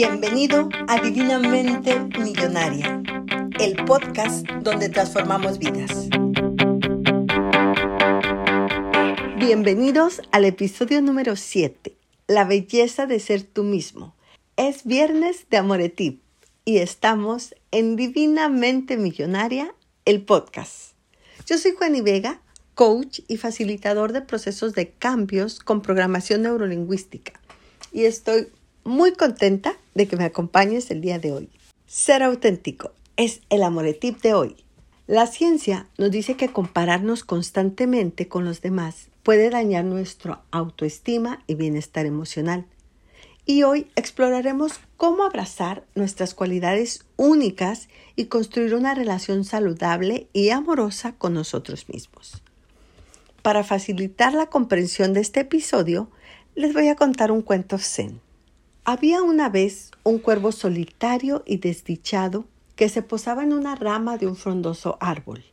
Bienvenido a Divinamente Millonaria, el podcast donde transformamos vidas. Bienvenidos al episodio número 7, La belleza de ser tú mismo. Es viernes de Amoretip y estamos en Divinamente Millonaria, el podcast. Yo soy Juani Vega, coach y facilitador de procesos de cambios con programación neurolingüística y estoy muy contenta de que me acompañes el día de hoy. Ser auténtico es el amoretip de hoy. La ciencia nos dice que compararnos constantemente con los demás puede dañar nuestra autoestima y bienestar emocional. Y hoy exploraremos cómo abrazar nuestras cualidades únicas y construir una relación saludable y amorosa con nosotros mismos. Para facilitar la comprensión de este episodio, les voy a contar un cuento zen. Había una vez un cuervo solitario y desdichado que se posaba en una rama de un frondoso árbol.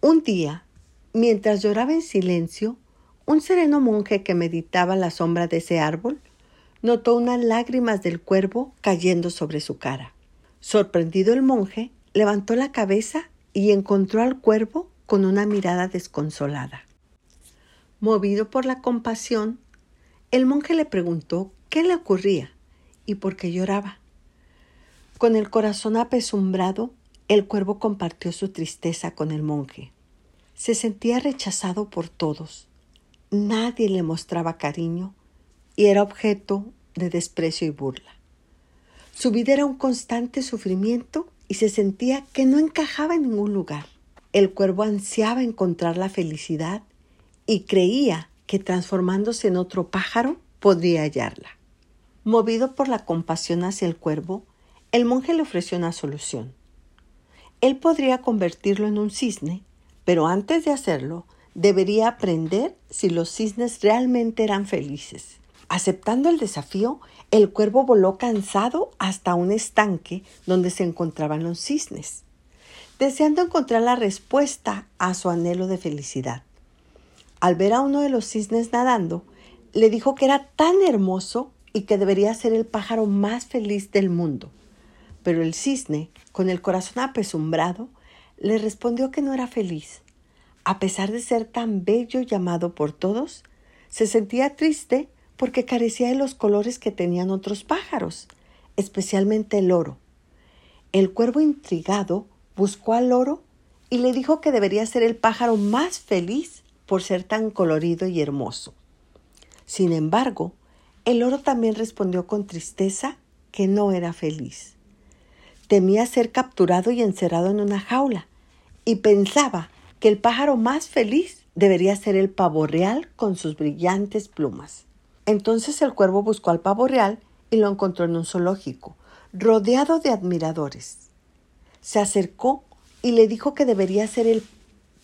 Un día, mientras lloraba en silencio, un sereno monje que meditaba la sombra de ese árbol notó unas lágrimas del cuervo cayendo sobre su cara. Sorprendido el monje, levantó la cabeza y encontró al cuervo con una mirada desconsolada. Movido por la compasión, el monje le preguntó qué le ocurría y por qué lloraba. Con el corazón apesumbrado, el cuervo compartió su tristeza con el monje. Se sentía rechazado por todos. Nadie le mostraba cariño y era objeto de desprecio y burla. Su vida era un constante sufrimiento y se sentía que no encajaba en ningún lugar. El cuervo ansiaba encontrar la felicidad y creía que transformándose en otro pájaro podría hallarla. Movido por la compasión hacia el cuervo, el monje le ofreció una solución. Él podría convertirlo en un cisne, pero antes de hacerlo, debería aprender si los cisnes realmente eran felices. Aceptando el desafío, el cuervo voló cansado hasta un estanque donde se encontraban los cisnes, deseando encontrar la respuesta a su anhelo de felicidad al ver a uno de los cisnes nadando, le dijo que era tan hermoso y que debería ser el pájaro más feliz del mundo. Pero el cisne, con el corazón apesumbrado, le respondió que no era feliz. A pesar de ser tan bello y amado por todos, se sentía triste porque carecía de los colores que tenían otros pájaros, especialmente el oro. El cuervo intrigado buscó al oro y le dijo que debería ser el pájaro más feliz por ser tan colorido y hermoso. Sin embargo, el oro también respondió con tristeza que no era feliz. Temía ser capturado y encerrado en una jaula y pensaba que el pájaro más feliz debería ser el pavo real con sus brillantes plumas. Entonces el cuervo buscó al pavo real y lo encontró en un zoológico, rodeado de admiradores. Se acercó y le dijo que debería ser el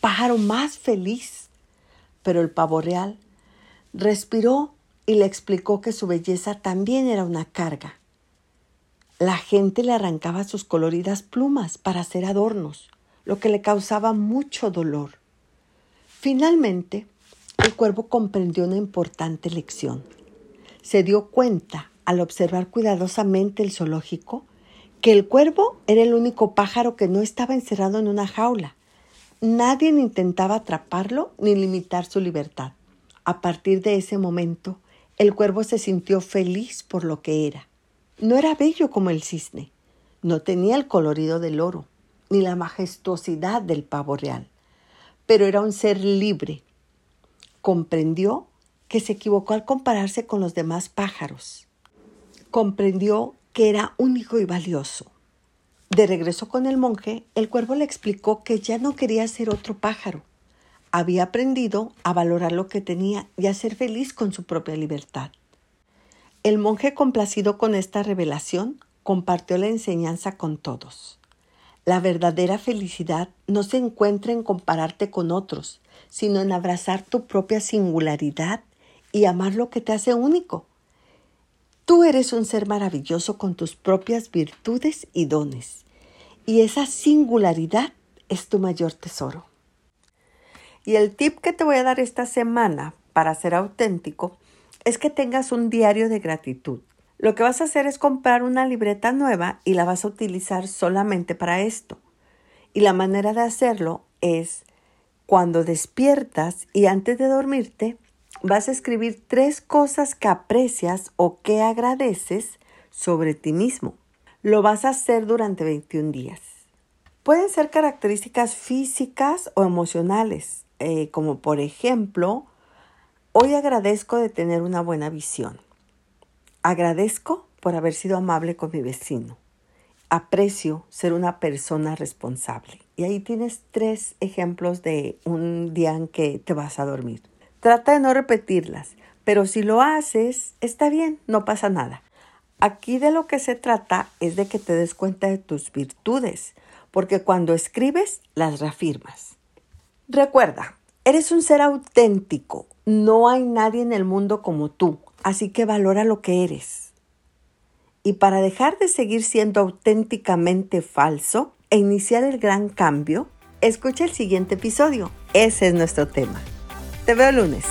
pájaro más feliz pero el pavo real respiró y le explicó que su belleza también era una carga. La gente le arrancaba sus coloridas plumas para hacer adornos, lo que le causaba mucho dolor. Finalmente, el cuervo comprendió una importante lección. Se dio cuenta, al observar cuidadosamente el zoológico, que el cuervo era el único pájaro que no estaba encerrado en una jaula, Nadie intentaba atraparlo ni limitar su libertad. A partir de ese momento, el cuervo se sintió feliz por lo que era. No era bello como el cisne, no tenía el colorido del oro, ni la majestuosidad del pavo real, pero era un ser libre. Comprendió que se equivocó al compararse con los demás pájaros. Comprendió que era único y valioso. De regreso con el monje, el cuervo le explicó que ya no quería ser otro pájaro. Había aprendido a valorar lo que tenía y a ser feliz con su propia libertad. El monje, complacido con esta revelación, compartió la enseñanza con todos. La verdadera felicidad no se encuentra en compararte con otros, sino en abrazar tu propia singularidad y amar lo que te hace único. Tú eres un ser maravilloso con tus propias virtudes y dones y esa singularidad es tu mayor tesoro. Y el tip que te voy a dar esta semana para ser auténtico es que tengas un diario de gratitud. Lo que vas a hacer es comprar una libreta nueva y la vas a utilizar solamente para esto. Y la manera de hacerlo es cuando despiertas y antes de dormirte, vas a escribir tres cosas que aprecias o que agradeces sobre ti mismo. Lo vas a hacer durante 21 días. Pueden ser características físicas o emocionales, eh, como por ejemplo, hoy agradezco de tener una buena visión. Agradezco por haber sido amable con mi vecino. Aprecio ser una persona responsable. Y ahí tienes tres ejemplos de un día en que te vas a dormir. Trata de no repetirlas, pero si lo haces, está bien, no pasa nada. Aquí de lo que se trata es de que te des cuenta de tus virtudes, porque cuando escribes las reafirmas. Recuerda, eres un ser auténtico, no hay nadie en el mundo como tú, así que valora lo que eres. Y para dejar de seguir siendo auténticamente falso e iniciar el gran cambio, escucha el siguiente episodio. Ese es nuestro tema. Te veo lunes.